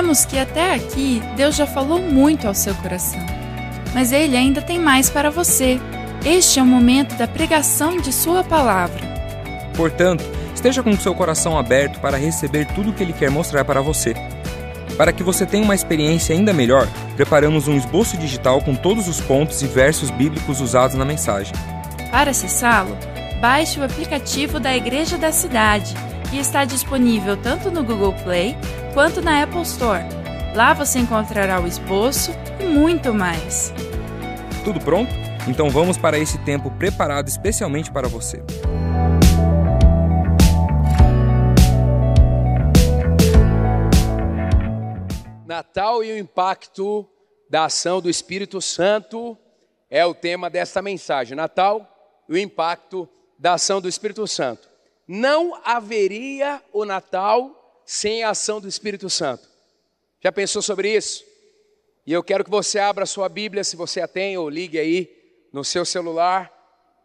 Cremos que até aqui Deus já falou muito ao seu coração, mas Ele ainda tem mais para você. Este é o momento da pregação de Sua palavra. Portanto, esteja com o seu coração aberto para receber tudo o que Ele quer mostrar para você. Para que você tenha uma experiência ainda melhor, preparamos um esboço digital com todos os pontos e versos bíblicos usados na mensagem. Para acessá-lo, baixe o aplicativo da Igreja da Cidade, que está disponível tanto no Google Play quanto na Apple Store. Lá você encontrará o esboço e muito mais. Tudo pronto? Então vamos para esse tempo preparado especialmente para você. Natal e o impacto da ação do Espírito Santo é o tema desta mensagem. Natal e o impacto da ação do Espírito Santo. Não haveria o Natal sem a ação do Espírito Santo. Já pensou sobre isso? E eu quero que você abra a sua Bíblia, se você a tem, ou ligue aí no seu celular,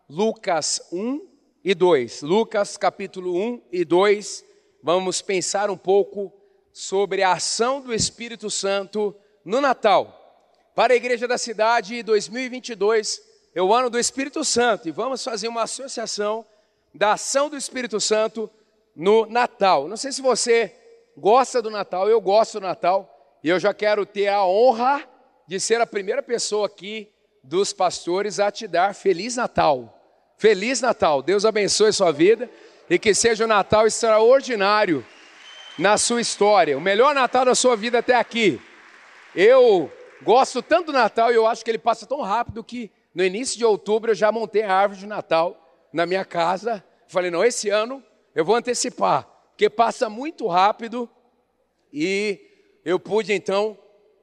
Lucas 1 e 2. Lucas capítulo 1 e 2. Vamos pensar um pouco sobre a ação do Espírito Santo no Natal. Para a Igreja da Cidade 2022 é o ano do Espírito Santo e vamos fazer uma associação da ação do Espírito Santo no Natal. Não sei se você gosta do Natal, eu gosto do Natal e eu já quero ter a honra de ser a primeira pessoa aqui dos pastores a te dar Feliz Natal. Feliz Natal, Deus abençoe sua vida e que seja um Natal extraordinário na sua história, o melhor Natal da sua vida até aqui. Eu gosto tanto do Natal e eu acho que ele passa tão rápido que no início de outubro eu já montei a árvore de Natal na minha casa. Falei, não, esse ano eu vou antecipar, porque passa muito rápido e eu pude então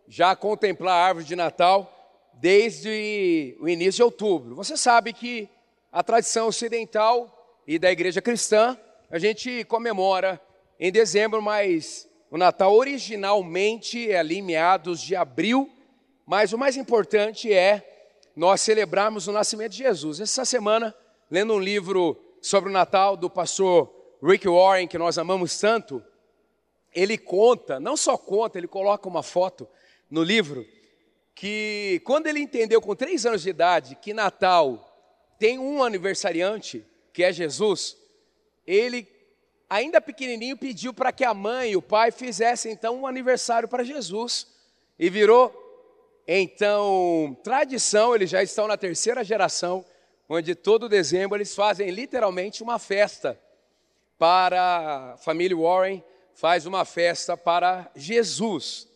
já contemplar a árvore de Natal desde o início de outubro. Você sabe que a tradição ocidental e da igreja cristã, a gente comemora em dezembro, mas o Natal originalmente é ali em meados de abril, mas o mais importante é nós celebrarmos o nascimento de Jesus. Essa semana, lendo um livro sobre o Natal do pastor Rick Warren, que nós amamos tanto, ele conta, não só conta, ele coloca uma foto no livro, que quando ele entendeu com três anos de idade que Natal tem um aniversariante, que é Jesus, ele ainda pequenininho, pediu para que a mãe e o pai fizessem então um aniversário para Jesus. E virou então tradição, eles já estão na terceira geração, onde todo dezembro eles fazem literalmente uma festa para a família Warren, faz uma festa para Jesus.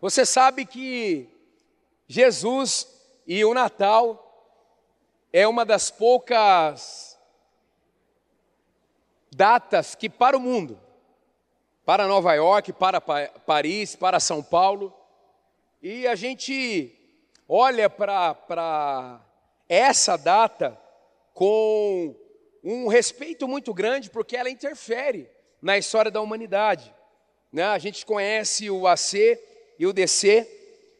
Você sabe que Jesus e o Natal é uma das poucas datas que para o mundo, para Nova York, para Paris, para São Paulo, e a gente olha para essa data com um respeito muito grande, porque ela interfere na história da humanidade. Né? A gente conhece o AC e o DC,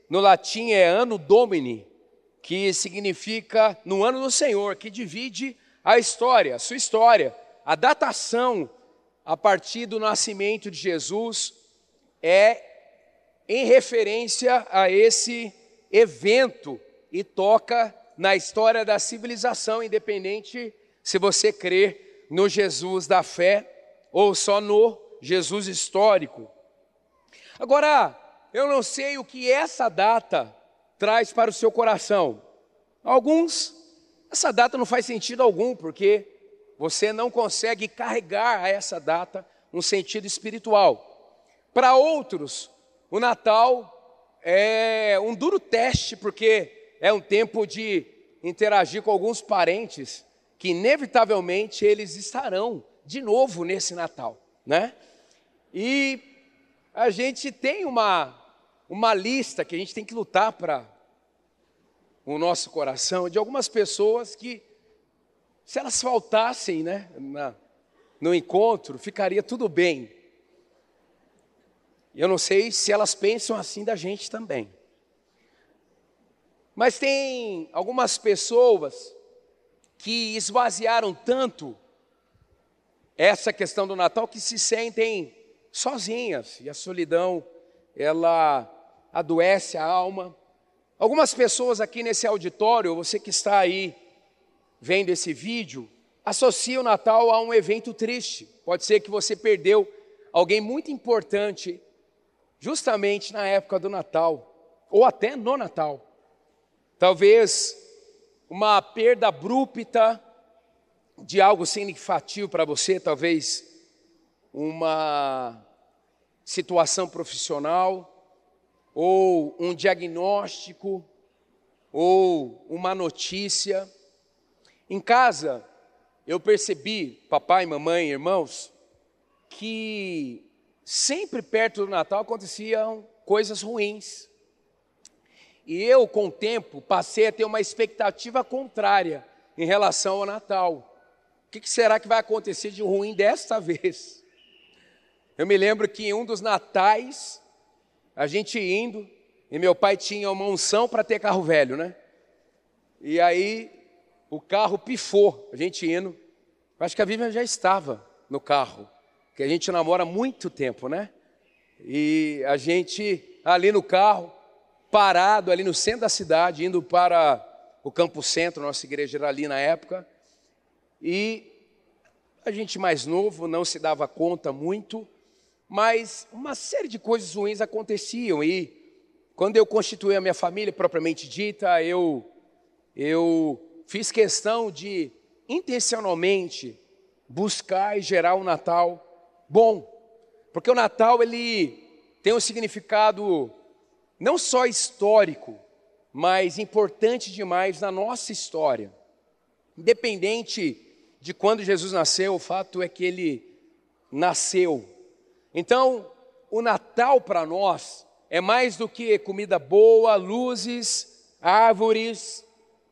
no latim é Anno Domini, que significa no ano do Senhor, que divide a história, a sua história a datação a partir do nascimento de Jesus é em referência a esse evento e toca na história da civilização, independente se você crê no Jesus da fé ou só no Jesus histórico. Agora, eu não sei o que essa data traz para o seu coração. Alguns, essa data não faz sentido algum, porque você não consegue carregar a essa data um sentido espiritual. Para outros, o Natal é um duro teste, porque é um tempo de interagir com alguns parentes que inevitavelmente eles estarão de novo nesse Natal, né? E a gente tem uma uma lista que a gente tem que lutar para o nosso coração de algumas pessoas que se elas faltassem né, na, no encontro, ficaria tudo bem. Eu não sei se elas pensam assim da gente também. Mas tem algumas pessoas que esvaziaram tanto essa questão do Natal que se sentem sozinhas e a solidão ela adoece a alma. Algumas pessoas aqui nesse auditório, você que está aí vendo esse vídeo, associam o Natal a um evento triste. Pode ser que você perdeu alguém muito importante justamente na época do Natal, ou até no Natal. Talvez uma perda abrupta de algo significativo para você, talvez uma situação profissional, ou um diagnóstico, ou uma notícia. Em casa, eu percebi, papai, mamãe, irmãos, que sempre perto do Natal aconteciam coisas ruins. E eu, com o tempo, passei a ter uma expectativa contrária em relação ao Natal. O que será que vai acontecer de ruim desta vez? Eu me lembro que em um dos natais, a gente indo, e meu pai tinha uma unção para ter carro velho, né? E aí o carro pifou, a gente indo. Acho que a Vivian já estava no carro, que a gente namora muito tempo, né? E a gente ali no carro, parado ali no centro da cidade, indo para o Campo Centro, nossa igreja era ali na época. E a gente mais novo não se dava conta muito, mas uma série de coisas ruins aconteciam e quando eu constituí a minha família propriamente dita, eu eu fiz questão de intencionalmente buscar e gerar um Natal bom, porque o Natal ele tem um significado não só histórico, mas importante demais na nossa história. Independente de quando Jesus nasceu, o fato é que ele nasceu então, o Natal para nós é mais do que comida boa, luzes, árvores,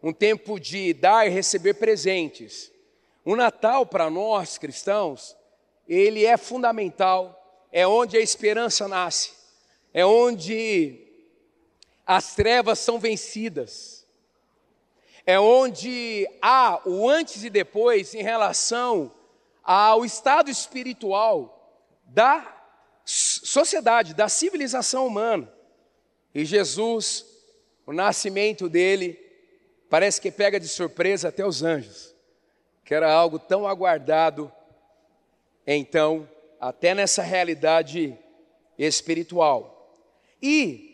um tempo de dar e receber presentes. O Natal para nós cristãos, ele é fundamental, é onde a esperança nasce, é onde as trevas são vencidas, é onde há o antes e depois em relação ao estado espiritual da sociedade, da civilização humana. E Jesus, o nascimento dele, parece que pega de surpresa até os anjos, que era algo tão aguardado, então, até nessa realidade espiritual. E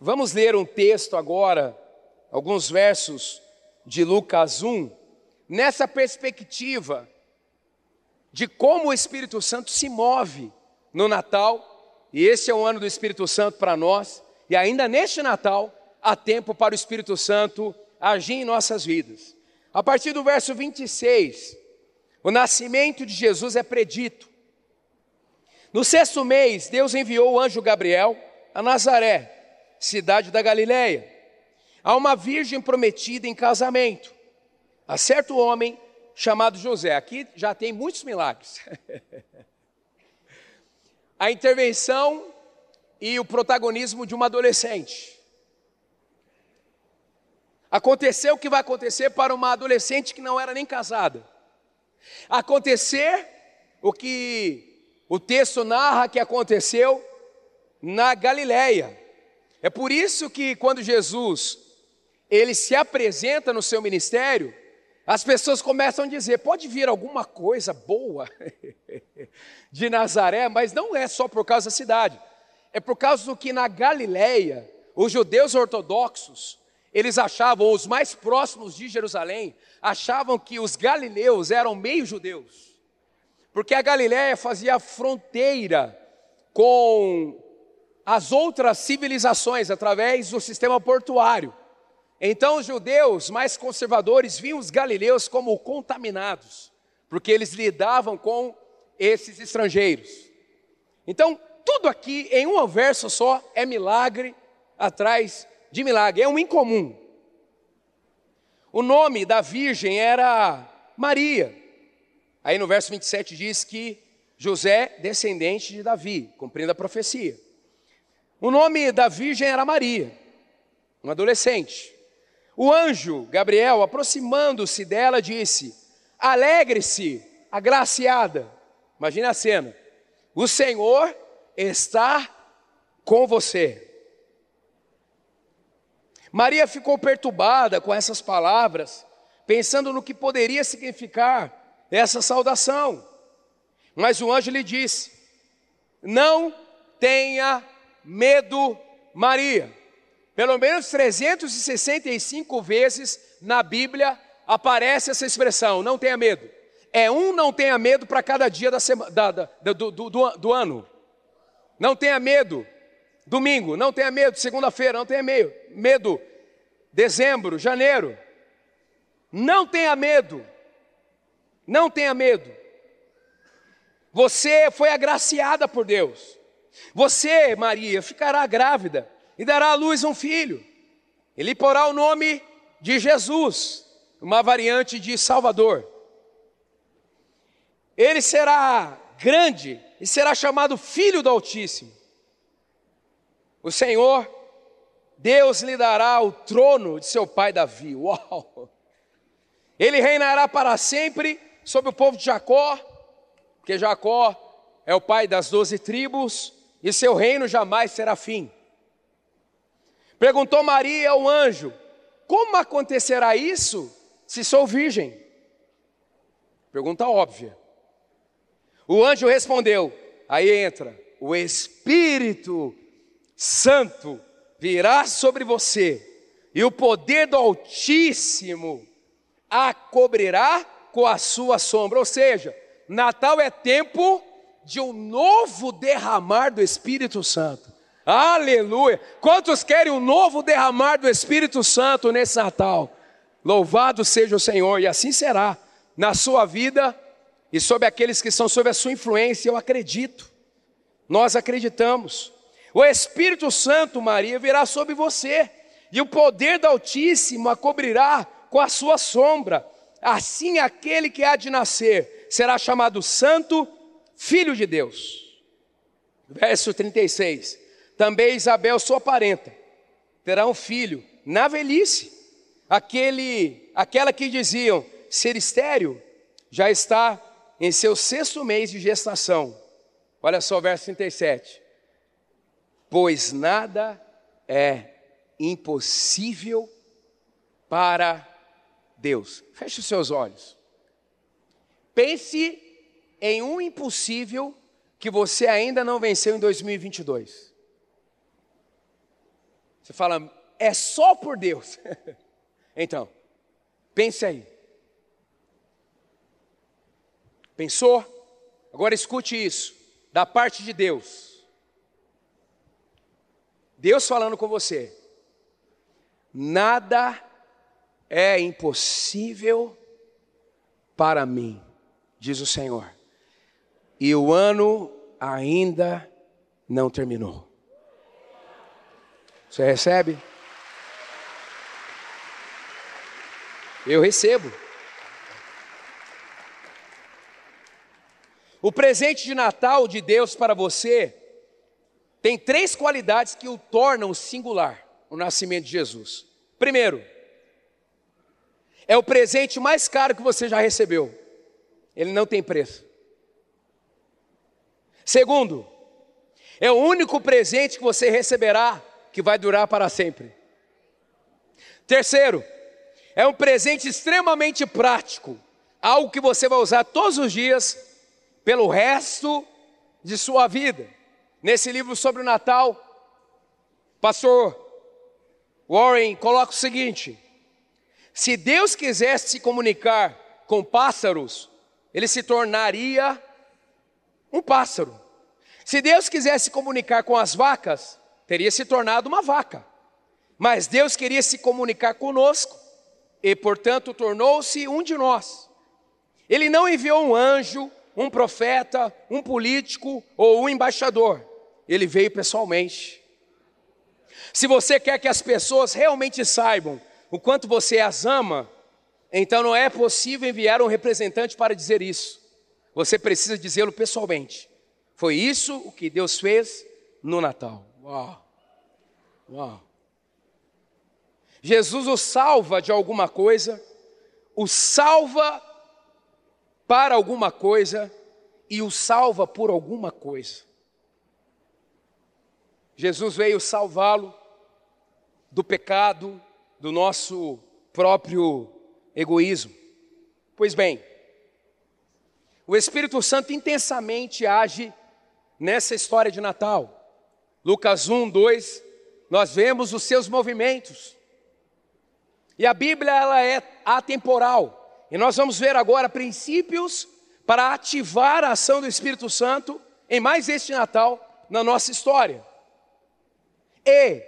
vamos ler um texto agora, alguns versos de Lucas 1, nessa perspectiva de como o Espírito Santo se move no Natal, e esse é o ano do Espírito Santo para nós, e ainda neste Natal há tempo para o Espírito Santo agir em nossas vidas. A partir do verso 26, o nascimento de Jesus é predito. No sexto mês, Deus enviou o anjo Gabriel a Nazaré, cidade da Galileia, a uma virgem prometida em casamento, a certo homem chamado José. Aqui já tem muitos milagres. a intervenção e o protagonismo de uma adolescente. Aconteceu o que vai acontecer para uma adolescente que não era nem casada. Acontecer o que o texto narra que aconteceu na Galileia. É por isso que quando Jesus ele se apresenta no seu ministério, as pessoas começam a dizer: pode vir alguma coisa boa de Nazaré, mas não é só por causa da cidade, é por causa do que na Galileia, os judeus ortodoxos, eles achavam, os mais próximos de Jerusalém, achavam que os galileus eram meio judeus, porque a Galileia fazia fronteira com as outras civilizações através do sistema portuário. Então os judeus mais conservadores viam os galileus como contaminados, porque eles lidavam com esses estrangeiros. Então, tudo aqui em um verso só é milagre atrás de milagre, é um incomum. O nome da virgem era Maria. Aí no verso 27 diz que José, descendente de Davi, cumprindo a profecia. O nome da virgem era Maria, uma adolescente. O anjo Gabriel, aproximando-se dela, disse: Alegre-se, agraciada. Imagine a cena. o Senhor está com você. Maria ficou perturbada com essas palavras, pensando no que poderia significar essa saudação. Mas o anjo lhe disse: Não tenha medo, Maria. Pelo menos 365 vezes na Bíblia aparece essa expressão, não tenha medo. É um não tenha medo para cada dia da semana, da, da, do, do, do, do ano. Não tenha medo. Domingo, não tenha medo. Segunda-feira, não tenha medo. Medo. Dezembro, janeiro. Não tenha medo. Não tenha medo. Você foi agraciada por Deus. Você, Maria, ficará grávida e dará à luz um filho. Ele porá o nome de Jesus, uma variante de Salvador. Ele será grande e será chamado Filho do Altíssimo. O Senhor, Deus lhe dará o trono de seu pai Davi. Uau! Ele reinará para sempre sobre o povo de Jacó, porque Jacó é o pai das doze tribos, e seu reino jamais será fim. Perguntou Maria ao anjo: Como acontecerá isso se sou virgem? Pergunta óbvia. O anjo respondeu: Aí entra, o Espírito Santo virá sobre você, e o poder do Altíssimo a cobrirá com a sua sombra. Ou seja, Natal é tempo de um novo derramar do Espírito Santo. Aleluia! Quantos querem um novo derramar do Espírito Santo nesse Natal? Louvado seja o Senhor, e assim será na sua vida e sobre aqueles que são sob a sua influência, eu acredito. Nós acreditamos. O Espírito Santo, Maria, virá sobre você, e o poder do Altíssimo a cobrirá com a sua sombra. Assim, aquele que há de nascer será chamado Santo, Filho de Deus. Verso 36 também Isabel, sua parenta, terá um filho na velhice. Aquele, aquela que diziam ser estéreo, já está em seu sexto mês de gestação. Olha só o verso 37. Pois nada é impossível para Deus. Feche os seus olhos. Pense em um impossível que você ainda não venceu em 2022. Você fala, é só por Deus. então, pense aí. Pensou? Agora escute isso, da parte de Deus. Deus falando com você. Nada é impossível para mim, diz o Senhor. E o ano ainda não terminou. Você recebe? Eu recebo. O presente de Natal de Deus para você tem três qualidades que o tornam singular: o nascimento de Jesus. Primeiro, é o presente mais caro que você já recebeu, ele não tem preço. Segundo, é o único presente que você receberá que vai durar para sempre. Terceiro, é um presente extremamente prático, algo que você vai usar todos os dias pelo resto de sua vida. Nesse livro sobre o Natal, pastor Warren coloca o seguinte: se Deus quisesse se comunicar com pássaros, ele se tornaria um pássaro. Se Deus quisesse se comunicar com as vacas, teria se tornado uma vaca. Mas Deus queria se comunicar conosco e, portanto, tornou-se um de nós. Ele não enviou um anjo, um profeta, um político ou um embaixador. Ele veio pessoalmente. Se você quer que as pessoas realmente saibam o quanto você as ama, então não é possível enviar um representante para dizer isso. Você precisa dizê-lo pessoalmente. Foi isso o que Deus fez no Natal. Uau. Uau. Jesus o salva de alguma coisa, o salva para alguma coisa e o salva por alguma coisa. Jesus veio salvá-lo do pecado, do nosso próprio egoísmo. Pois bem, o Espírito Santo intensamente age nessa história de Natal. Lucas 1, 2, nós vemos os seus movimentos. E a Bíblia ela é atemporal. E nós vamos ver agora princípios para ativar a ação do Espírito Santo em mais este Natal na nossa história. E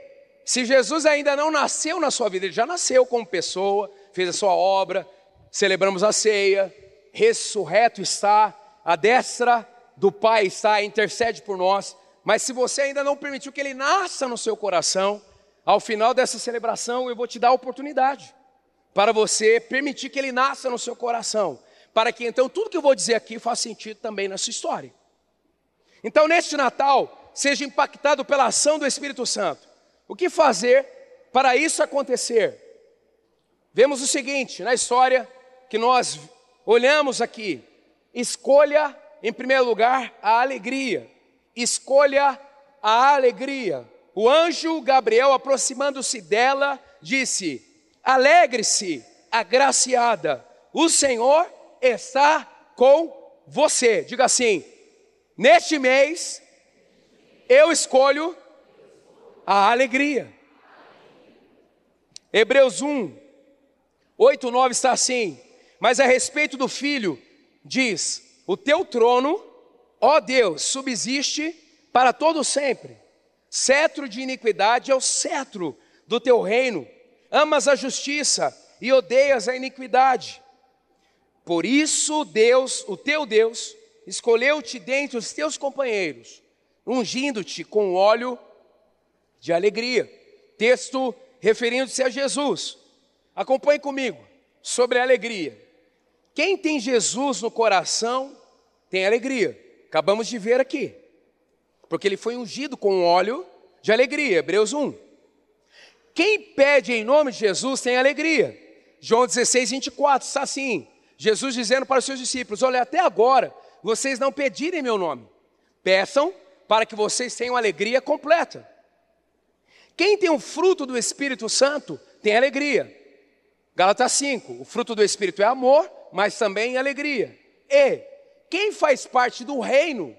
se Jesus ainda não nasceu na sua vida, ele já nasceu como pessoa, fez a sua obra, celebramos a ceia, ressurreto está, a destra do Pai está, intercede por nós. Mas se você ainda não permitiu que ele nasça no seu coração, ao final dessa celebração eu vou te dar a oportunidade para você permitir que ele nasça no seu coração para que então tudo que eu vou dizer aqui faça sentido também na sua história. Então, neste Natal, seja impactado pela ação do Espírito Santo. O que fazer para isso acontecer? Vemos o seguinte na história que nós olhamos aqui: escolha, em primeiro lugar, a alegria. Escolha a alegria. O anjo Gabriel, aproximando-se dela, disse: Alegre-se, agraciada, o Senhor está com você. Diga assim: neste mês eu escolho a alegria. Hebreus 1, 8, 9 está assim: Mas a respeito do filho, diz: O teu trono, ó Deus, subsiste para todo sempre. Cetro de iniquidade é o cetro do teu reino. Amas a justiça e odeias a iniquidade. Por isso Deus, o teu Deus, escolheu-te dentre os teus companheiros, ungindo-te com óleo de alegria. Texto referindo-se a Jesus. Acompanhe comigo sobre a alegria. Quem tem Jesus no coração tem alegria. Acabamos de ver aqui. Porque ele foi ungido com óleo de alegria. Hebreus 1. Quem pede em nome de Jesus tem alegria. João 16, 24 está assim: Jesus dizendo para os seus discípulos: Olha, até agora vocês não pedirem meu nome, peçam para que vocês tenham alegria completa. Quem tem o fruto do Espírito Santo tem alegria. Gálatas 5: o fruto do Espírito é amor, mas também alegria. E quem faz parte do reino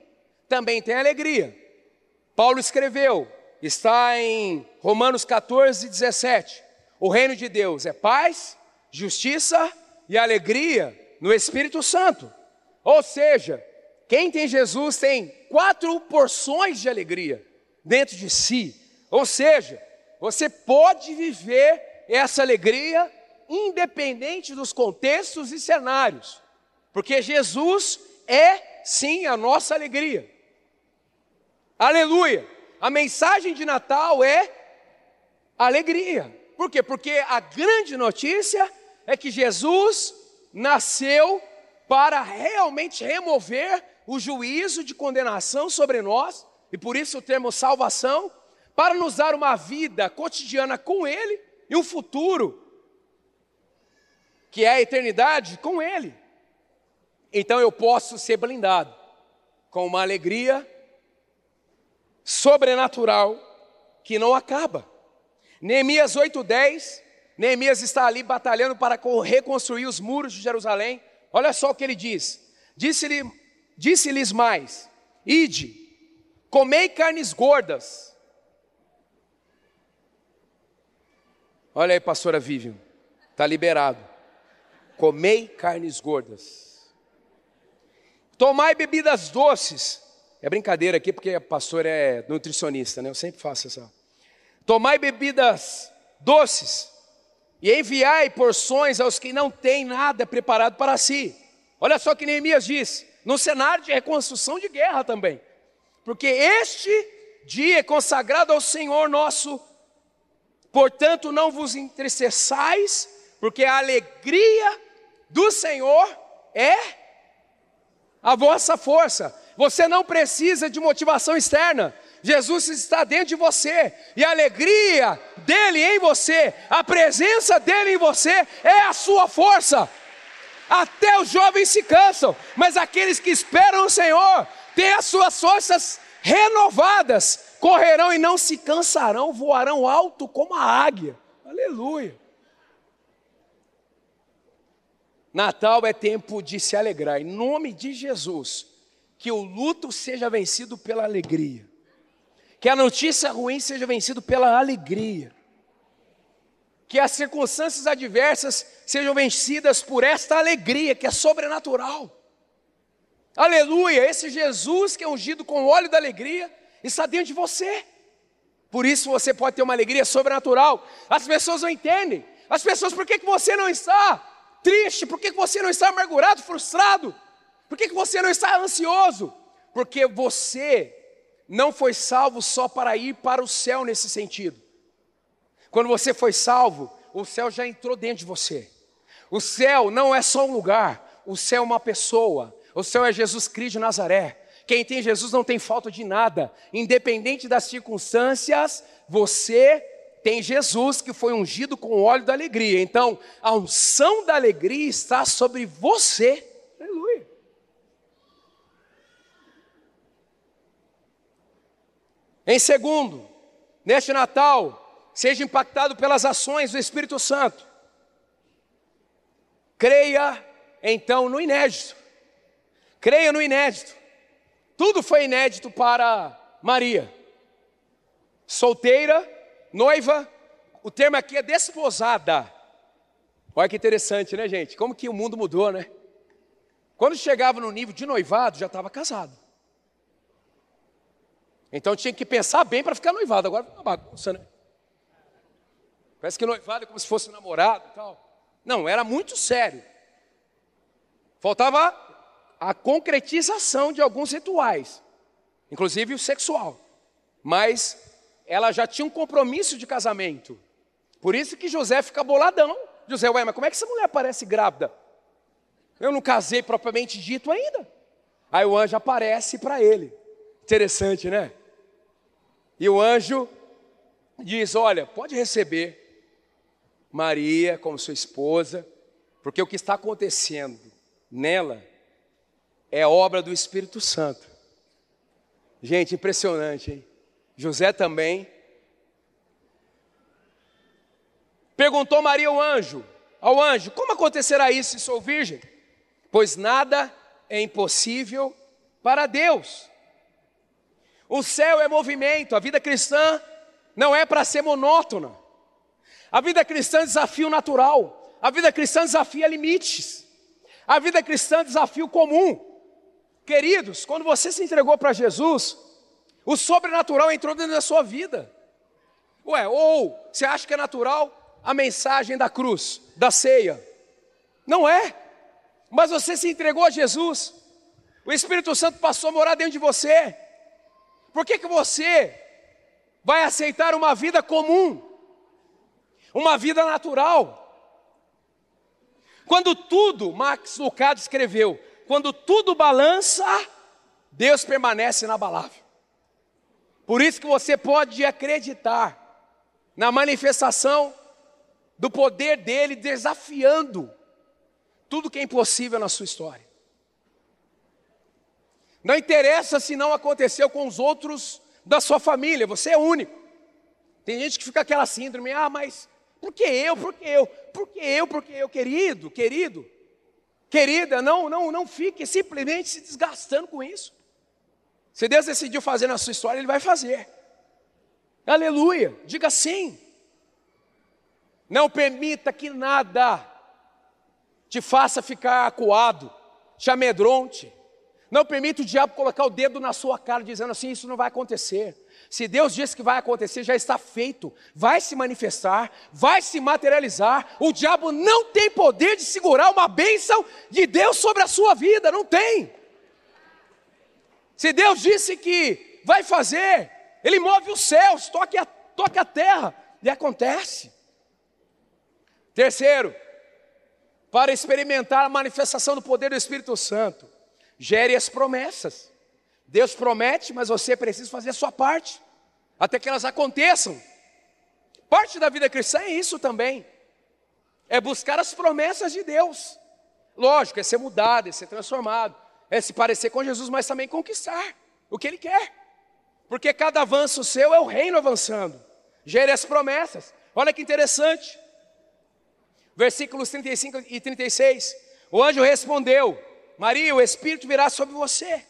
também tem alegria. Paulo escreveu, está em Romanos 14, 17: o reino de Deus é paz, justiça e alegria no Espírito Santo. Ou seja, quem tem Jesus tem quatro porções de alegria dentro de si. Ou seja, você pode viver essa alegria independente dos contextos e cenários, porque Jesus é sim a nossa alegria. Aleluia! A mensagem de Natal é alegria. Por quê? Porque a grande notícia é que Jesus nasceu para realmente remover o juízo de condenação sobre nós, e por isso o termo salvação, para nos dar uma vida cotidiana com Ele e um futuro, que é a eternidade, com Ele. Então eu posso ser blindado com uma alegria sobrenatural que não acaba. Neemias 8,10 Neemias está ali batalhando para reconstruir os muros de Jerusalém. Olha só o que ele diz: disse-lhes disse mais: Ide, comei carnes gordas. Olha aí, pastora Vivian, está liberado. Comei carnes gordas. Tomai bebidas doces. É brincadeira aqui, porque a pastora é nutricionista, né? Eu sempre faço essa. Tomai bebidas doces e enviai porções aos que não têm nada preparado para si. Olha só que Neemias diz, no cenário de reconstrução de guerra também. Porque este dia é consagrado ao Senhor nosso, portanto não vos entristeçais, porque a alegria do Senhor é a vossa força. Você não precisa de motivação externa. Jesus está dentro de você, e a alegria dele em você, a presença dele em você é a sua força. Até os jovens se cansam, mas aqueles que esperam o Senhor têm as suas forças renovadas, correrão e não se cansarão, voarão alto como a águia. Aleluia. Natal é tempo de se alegrar, em nome de Jesus, que o luto seja vencido pela alegria, que a notícia ruim seja vencida pela alegria, que as circunstâncias adversas sejam vencidas por esta alegria que é sobrenatural. Aleluia! Esse Jesus que é ungido com o óleo da alegria está dentro de você. Por isso você pode ter uma alegria sobrenatural. As pessoas não entendem. As pessoas, por que, que você não está triste? Por que, você não está amargurado, frustrado? Por que você não está ansioso? Porque você não foi salvo só para ir para o céu nesse sentido. Quando você foi salvo, o céu já entrou dentro de você. O céu não é só um lugar, o céu é uma pessoa. O céu é Jesus Cristo de Nazaré. Quem tem Jesus não tem falta de nada, independente das circunstâncias, você tem Jesus que foi ungido com o óleo da alegria. Então, a unção da alegria está sobre você. Aleluia. Em segundo, neste Natal, seja impactado pelas ações do Espírito Santo. Creia então no inédito. Creia no inédito. Tudo foi inédito para Maria. Solteira, noiva, o termo aqui é desposada. Olha que interessante, né, gente? Como que o mundo mudou, né? Quando chegava no nível de noivado, já estava casado. Então tinha que pensar bem para ficar noivado. Agora é uma bagunça, né? Parece que noivado é como se fosse namorado e tal. Não, era muito sério. Faltava a concretização de alguns rituais, inclusive o sexual. Mas ela já tinha um compromisso de casamento. Por isso que José fica boladão. José, ué, mas como é que essa mulher aparece grávida? Eu não casei propriamente dito ainda. Aí o anjo aparece para ele. Interessante, né? E o anjo diz: Olha, pode receber Maria como sua esposa, porque o que está acontecendo nela é obra do Espírito Santo. Gente, impressionante, hein? José também. Perguntou Maria ao anjo, ao anjo, como acontecerá isso se sou virgem? Pois nada é impossível para Deus. O céu é movimento, a vida cristã não é para ser monótona. A vida cristã é desafio natural. A vida cristã desafia limites. A vida cristã é desafio comum. Queridos, quando você se entregou para Jesus, o sobrenatural entrou dentro da sua vida. Ué, ou você acha que é natural a mensagem da cruz, da ceia? Não é. Mas você se entregou a Jesus. O Espírito Santo passou a morar dentro de você. Por que, que você vai aceitar uma vida comum? uma vida natural. Quando tudo, Max Lucado escreveu, quando tudo balança, Deus permanece inabalável. Por isso que você pode acreditar na manifestação do poder dele desafiando tudo que é impossível na sua história. Não interessa se não aconteceu com os outros da sua família, você é único. Tem gente que fica aquela síndrome, ah, mas por que eu? Por que eu? Por que eu? Por que eu, querido, querido? Querida, não, não, não fique simplesmente se desgastando com isso. Se Deus decidiu fazer na sua história, Ele vai fazer. Aleluia, diga sim. Não permita que nada te faça ficar acuado, te amedronte. Não permita o diabo colocar o dedo na sua cara dizendo assim: isso não vai acontecer. Se Deus disse que vai acontecer, já está feito, vai se manifestar, vai se materializar. O diabo não tem poder de segurar uma bênção de Deus sobre a sua vida, não tem. Se Deus disse que vai fazer, Ele move os céus, toca a, toca a terra, e acontece. Terceiro, para experimentar a manifestação do poder do Espírito Santo, gere as promessas. Deus promete, mas você precisa fazer a sua parte, até que elas aconteçam. Parte da vida cristã é isso também, é buscar as promessas de Deus. Lógico, é ser mudado, é ser transformado, é se parecer com Jesus, mas também conquistar o que Ele quer. Porque cada avanço seu é o reino avançando. Gere as promessas. Olha que interessante. Versículos 35 e 36. O anjo respondeu: Maria, o Espírito virá sobre você,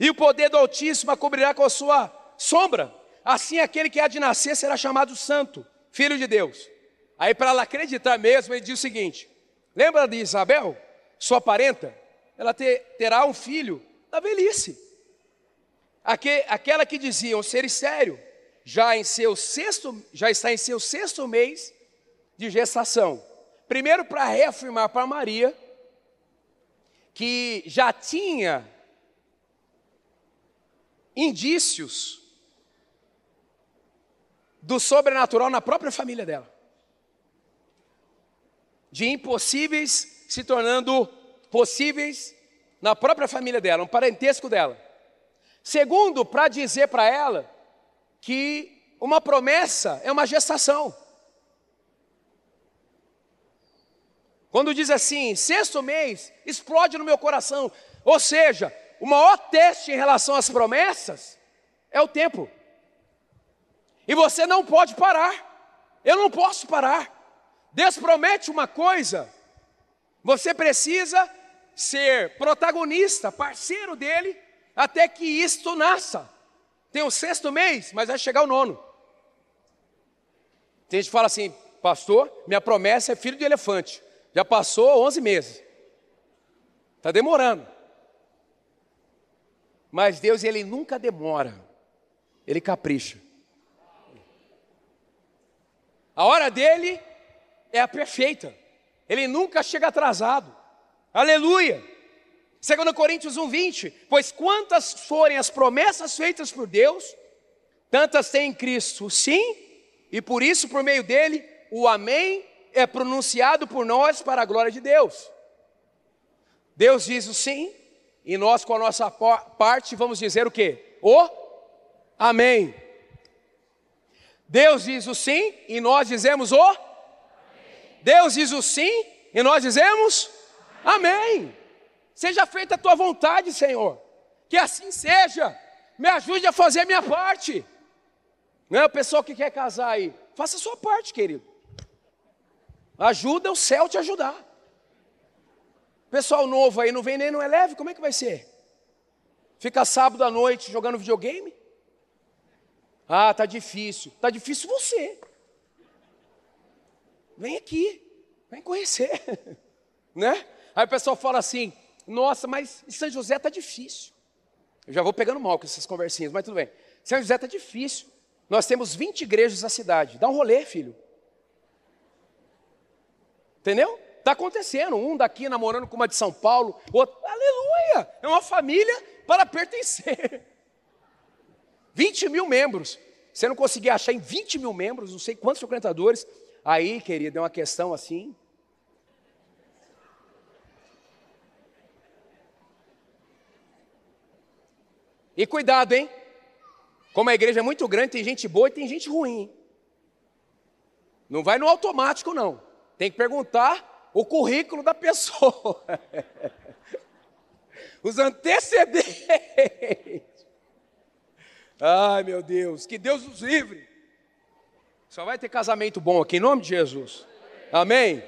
e o poder do Altíssimo a cobrirá com a sua sombra. Assim, aquele que há de nascer será chamado Santo, Filho de Deus. Aí, para ela acreditar mesmo, ele diz o seguinte: Lembra de Isabel, sua parenta? Ela ter, terá um filho da velhice. aquela que diziam ser sério, já em seu sexto, já está em seu sexto mês de gestação. Primeiro para reafirmar para Maria que já tinha indícios do sobrenatural na própria família dela. De impossíveis se tornando possíveis na própria família dela, um parentesco dela. Segundo, para dizer para ela que uma promessa é uma gestação. Quando diz assim, sexto mês, explode no meu coração. Ou seja, o maior teste em relação às promessas é o tempo. E você não pode parar. Eu não posso parar. Deus promete uma coisa, você precisa ser protagonista, parceiro dele, até que isto nasça. Tem o sexto mês, mas vai chegar o nono. Tem gente que fala assim, pastor, minha promessa é filho de elefante. Já passou 11 meses. Está demorando. Mas Deus, Ele nunca demora. Ele capricha. A hora dele é a perfeita. Ele nunca chega atrasado. Aleluia. 2 Coríntios 1,20: Pois quantas forem as promessas feitas por Deus, tantas tem em Cristo sim, e por isso, por meio dele, o Amém é pronunciado por nós para a glória de Deus. Deus diz o sim, e nós, com a nossa parte, vamos dizer o que? O Amém. Deus diz o sim, e nós dizemos o Amém. Deus diz o sim, e nós dizemos Amém. Seja feita a tua vontade, Senhor. Que assim seja. Me ajude a fazer a minha parte. Não é o pessoal que quer casar aí. Faça a sua parte, querido. Ajuda o céu te ajudar. Pessoal novo aí não vem nem não é leve, como é que vai ser? Fica sábado à noite jogando videogame? Ah, tá difícil. Tá difícil você. Vem aqui, vem conhecer, né? Aí o pessoal fala assim: nossa, mas São José está difícil. Eu já vou pegando mal com essas conversinhas, mas tudo bem. São José está difícil. Nós temos 20 igrejas na cidade. Dá um rolê, filho. Entendeu? Está acontecendo. Um daqui namorando com uma de São Paulo, outro. Aleluia! É uma família para pertencer. 20 mil membros. Você não conseguir achar em 20 mil membros, não sei quantos frequentadores. Aí, querido, é uma questão assim. E cuidado, hein? Como a igreja é muito grande, tem gente boa e tem gente ruim. Não vai no automático, não. Tem que perguntar o currículo da pessoa. Os antecedentes. Ai, meu Deus, que Deus nos livre. Só vai ter casamento bom aqui, em nome de Jesus. Amém?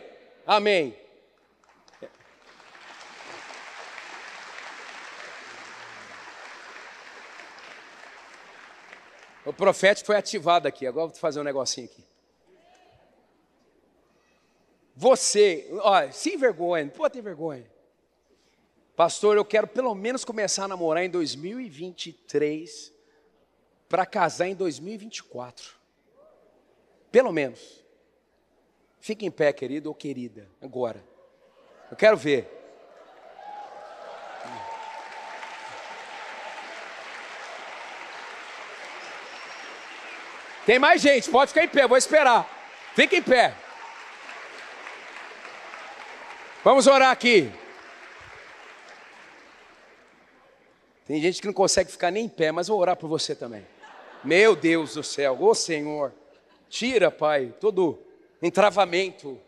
Amém. O profético foi ativado aqui. Agora vou fazer um negocinho aqui. Você, olha, sem vergonha, pode ter vergonha. Pastor, eu quero pelo menos começar a namorar em 2023 para casar em 2024. Pelo menos. Fique em pé, querido ou querida, agora. Eu quero ver. Tem mais gente, pode ficar em pé, vou esperar. Fica em pé. Vamos orar aqui. Tem gente que não consegue ficar nem em pé, mas vou orar por você também. Meu Deus do céu, ô Senhor, tira, Pai, todo entravamento.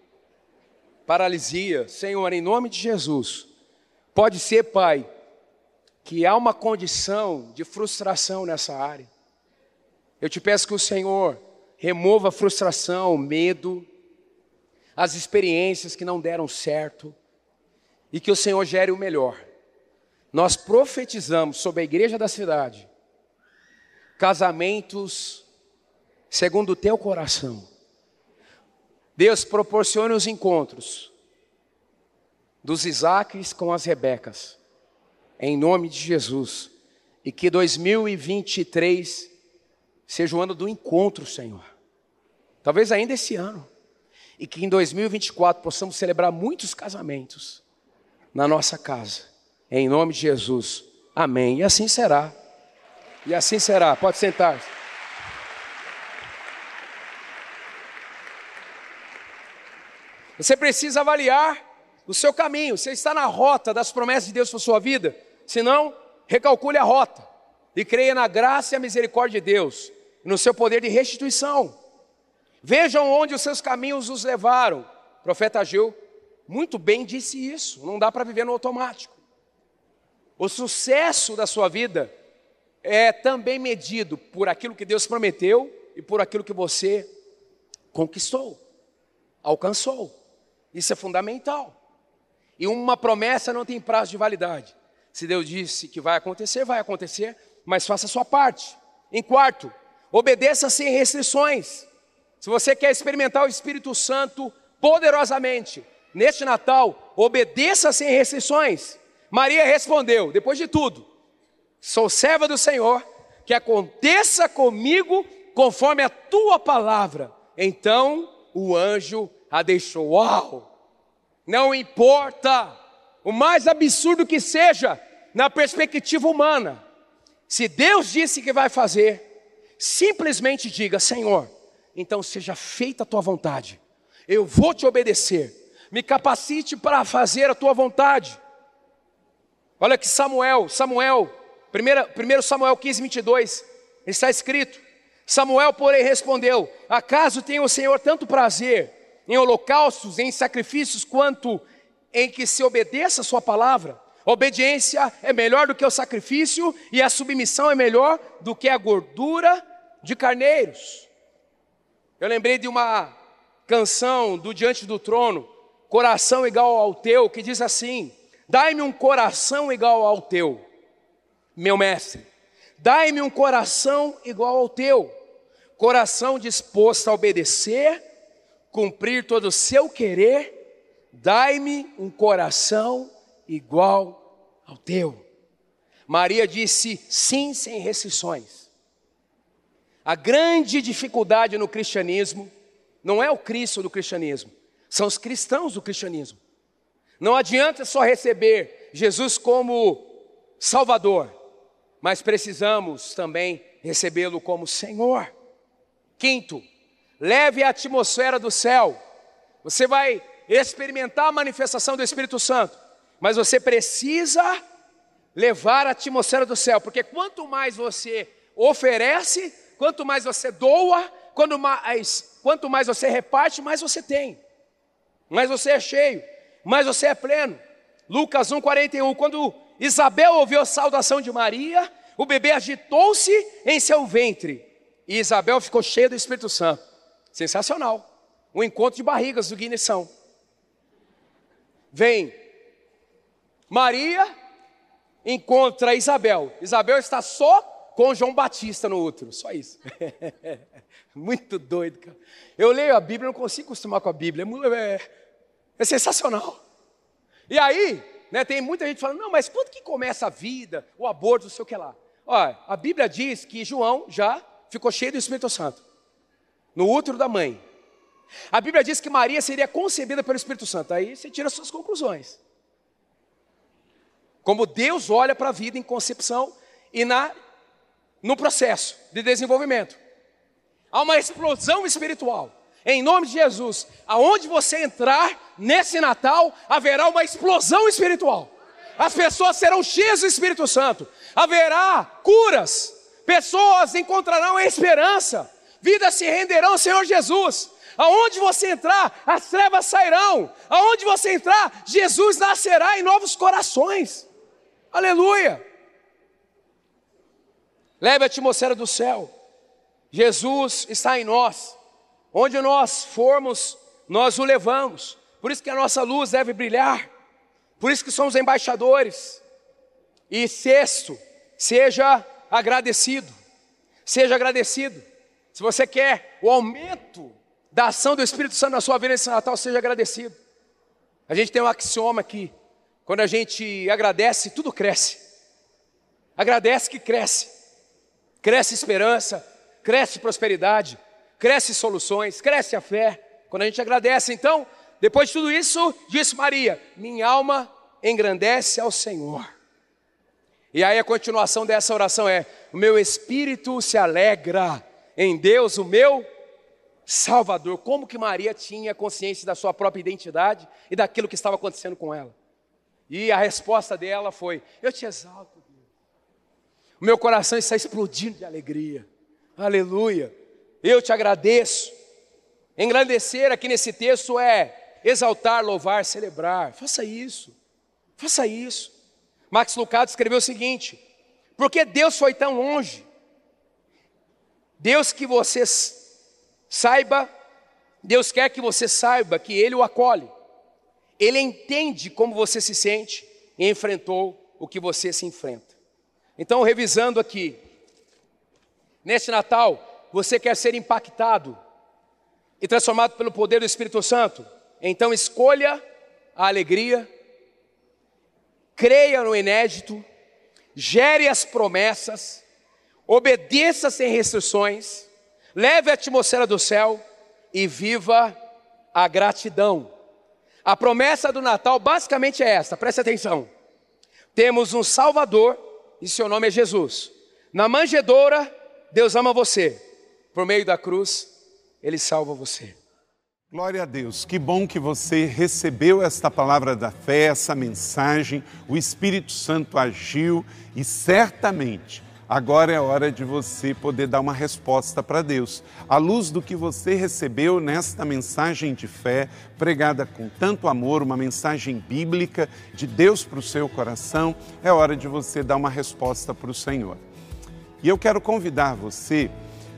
paralisia. Senhor, em nome de Jesus, pode ser, Pai, que há uma condição de frustração nessa área. Eu te peço que o Senhor remova a frustração, o medo, as experiências que não deram certo e que o Senhor gere o melhor. Nós profetizamos sobre a igreja da cidade casamentos segundo o teu coração. Deus proporciona os encontros dos Isaques com as Rebecas, em nome de Jesus. E que 2023 seja o ano do encontro, Senhor. Talvez ainda esse ano. E que em 2024 possamos celebrar muitos casamentos na nossa casa. Em nome de Jesus. Amém. E assim será. E assim será. Pode sentar. -se. Você precisa avaliar o seu caminho. Você está na rota das promessas de Deus para a sua vida? Se não, recalcule a rota e creia na graça e a misericórdia de Deus, no seu poder de restituição. Vejam onde os seus caminhos os levaram. O profeta Ageu muito bem disse isso. Não dá para viver no automático. O sucesso da sua vida é também medido por aquilo que Deus prometeu e por aquilo que você conquistou, alcançou. Isso é fundamental. E uma promessa não tem prazo de validade. Se Deus disse que vai acontecer, vai acontecer, mas faça a sua parte. Em quarto, obedeça sem restrições. Se você quer experimentar o Espírito Santo poderosamente, neste Natal, obedeça sem restrições. Maria respondeu, depois de tudo, sou serva do Senhor, que aconteça comigo conforme a tua palavra. Então o anjo a deixou. Uau! Não importa o mais absurdo que seja na perspectiva humana, se Deus disse que vai fazer, simplesmente diga: Senhor, então seja feita a tua vontade, eu vou te obedecer, me capacite para fazer a tua vontade. Olha que Samuel, Samuel, 1 Samuel 15, 22, está escrito: Samuel, porém, respondeu: Acaso tem o Senhor tanto prazer em holocaustos, em sacrifícios, quanto em que se obedeça a Sua palavra. Obediência é melhor do que o sacrifício, e a submissão é melhor do que a gordura de carneiros. Eu lembrei de uma canção do Diante do Trono, Coração igual ao teu, que diz assim: Dai-me um coração igual ao teu, meu mestre. Dai-me um coração igual ao teu, coração disposto a obedecer cumprir todo o seu querer, dai-me um coração igual ao teu. Maria disse sim sem restrições. A grande dificuldade no cristianismo não é o Cristo do cristianismo, são os cristãos do cristianismo. Não adianta só receber Jesus como Salvador, mas precisamos também recebê-lo como Senhor. Quinto, leve a atmosfera do céu. Você vai experimentar a manifestação do Espírito Santo, mas você precisa levar a atmosfera do céu, porque quanto mais você oferece, quanto mais você doa, quanto mais, quanto mais você reparte, mais você tem, mais você é cheio, mais você é pleno. Lucas 1,41, quando Isabel ouviu a saudação de Maria, o bebê agitou-se em seu ventre, e Isabel ficou cheia do Espírito Santo. Sensacional. O encontro de barrigas do Guinnessão. Vem Maria, encontra Isabel. Isabel está só com João Batista no útero, só isso. Muito doido, cara. Eu leio a Bíblia, não consigo acostumar com a Bíblia, é, é, é sensacional. E aí, né, tem muita gente falando, não, mas quando que começa a vida, o aborto, não sei o que lá. Olha, a Bíblia diz que João já ficou cheio do Espírito Santo no útero da mãe. A Bíblia diz que Maria seria concebida pelo Espírito Santo. Aí você tira suas conclusões. Como Deus olha para a vida em concepção e na no processo de desenvolvimento. Há uma explosão espiritual. Em nome de Jesus, aonde você entrar nesse Natal, haverá uma explosão espiritual. As pessoas serão cheias do Espírito Santo. Haverá curas. Pessoas encontrarão esperança vidas se renderão ao Senhor Jesus. Aonde você entrar, as trevas sairão. Aonde você entrar, Jesus nascerá em novos corações. Aleluia. Leve a atmosfera do céu. Jesus está em nós. Onde nós formos, nós o levamos. Por isso que a nossa luz deve brilhar. Por isso que somos embaixadores. E sexto, seja agradecido. Seja agradecido. Se você quer o aumento da ação do Espírito Santo na sua vida nesse Natal, seja agradecido. A gente tem um axioma aqui. Quando a gente agradece, tudo cresce. Agradece que cresce. Cresce esperança, cresce prosperidade, cresce soluções, cresce a fé. Quando a gente agradece, então, depois de tudo isso, disse Maria: Minha alma engrandece ao Senhor. E aí a continuação dessa oração é: O meu espírito se alegra em Deus, o meu Salvador. Como que Maria tinha consciência da sua própria identidade e daquilo que estava acontecendo com ela? E a resposta dela foi: Eu te exalto, Deus. O meu coração está explodindo de alegria. Aleluia. Eu te agradeço. Engrandecer aqui nesse texto é exaltar, louvar, celebrar. Faça isso. Faça isso. Max Lucado escreveu o seguinte: Porque Deus foi tão longe? Deus que você saiba, Deus quer que você saiba que Ele o acolhe. Ele entende como você se sente e enfrentou o que você se enfrenta. Então, revisando aqui, neste Natal, você quer ser impactado e transformado pelo poder do Espírito Santo? Então, escolha a alegria, creia no inédito, gere as promessas, obedeça sem restrições, leve a atmosfera do céu e viva a gratidão. A promessa do Natal basicamente é esta, preste atenção. Temos um Salvador e seu nome é Jesus. Na manjedoura, Deus ama você. Por meio da cruz, Ele salva você. Glória a Deus, que bom que você recebeu esta palavra da fé, essa mensagem, o Espírito Santo agiu e certamente agora é hora de você poder dar uma resposta para Deus. À luz do que você recebeu nesta mensagem de fé, pregada com tanto amor, uma mensagem bíblica de Deus para o seu coração, é hora de você dar uma resposta para o Senhor. E eu quero convidar você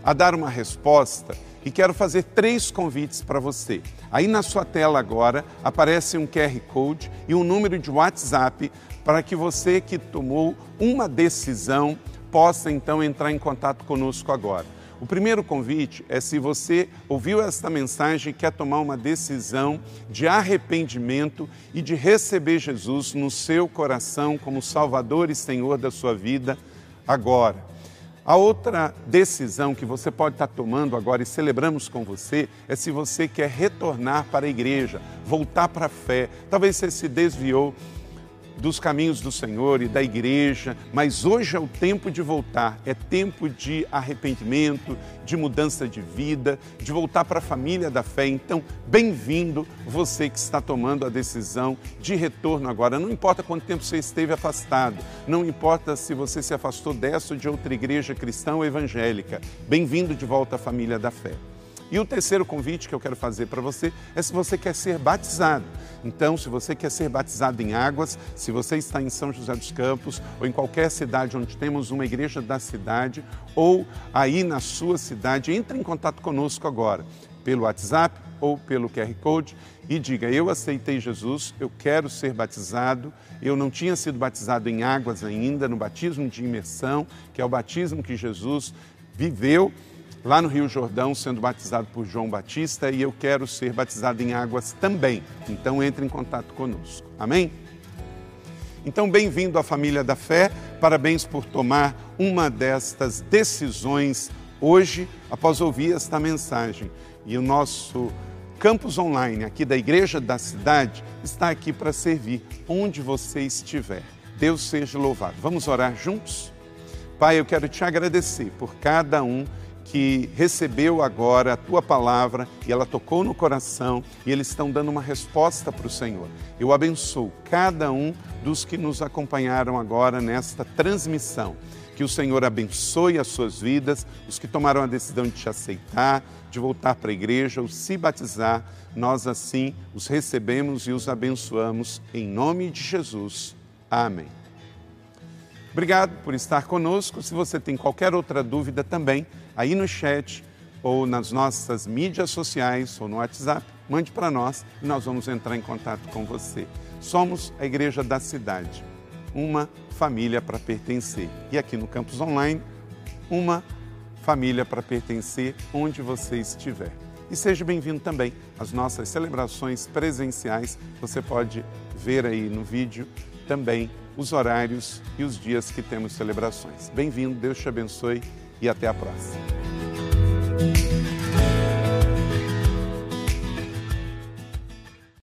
a dar uma resposta e quero fazer três convites para você. Aí na sua tela agora aparece um QR Code e um número de WhatsApp para que você que tomou uma decisão possa então entrar em contato conosco agora. O primeiro convite é se você ouviu esta mensagem e quer tomar uma decisão de arrependimento e de receber Jesus no seu coração como Salvador e Senhor da sua vida agora. A outra decisão que você pode estar tomando agora e celebramos com você é se você quer retornar para a igreja, voltar para a fé. Talvez você se desviou dos caminhos do Senhor e da igreja, mas hoje é o tempo de voltar, é tempo de arrependimento, de mudança de vida, de voltar para a família da fé. Então, bem-vindo você que está tomando a decisão de retorno agora. Não importa quanto tempo você esteve afastado, não importa se você se afastou dessa ou de outra igreja cristã ou evangélica. Bem-vindo de volta à família da fé. E o terceiro convite que eu quero fazer para você é se você quer ser batizado. Então, se você quer ser batizado em águas, se você está em São José dos Campos ou em qualquer cidade onde temos uma igreja da cidade ou aí na sua cidade, entre em contato conosco agora pelo WhatsApp ou pelo QR Code e diga: Eu aceitei Jesus, eu quero ser batizado. Eu não tinha sido batizado em águas ainda, no batismo de imersão, que é o batismo que Jesus viveu lá no Rio Jordão, sendo batizado por João Batista, e eu quero ser batizado em águas também. Então entre em contato conosco. Amém? Então, bem-vindo à família da fé. Parabéns por tomar uma destas decisões hoje, após ouvir esta mensagem. E o nosso campus online aqui da Igreja da Cidade está aqui para servir onde você estiver. Deus seja louvado. Vamos orar juntos? Pai, eu quero te agradecer por cada um que recebeu agora a tua palavra e ela tocou no coração e eles estão dando uma resposta para o Senhor. Eu abençoo cada um dos que nos acompanharam agora nesta transmissão. Que o Senhor abençoe as suas vidas, os que tomaram a decisão de te aceitar, de voltar para a igreja ou se batizar, nós assim os recebemos e os abençoamos em nome de Jesus. Amém. Obrigado por estar conosco. Se você tem qualquer outra dúvida também, aí no chat ou nas nossas mídias sociais ou no WhatsApp, mande para nós e nós vamos entrar em contato com você. Somos a Igreja da Cidade, uma família para pertencer. E aqui no campus online, uma família para pertencer onde você estiver. E seja bem-vindo também às nossas celebrações presenciais. Você pode ver aí no vídeo também os horários e os dias que temos celebrações. Bem-vindo, Deus te abençoe e até a próxima.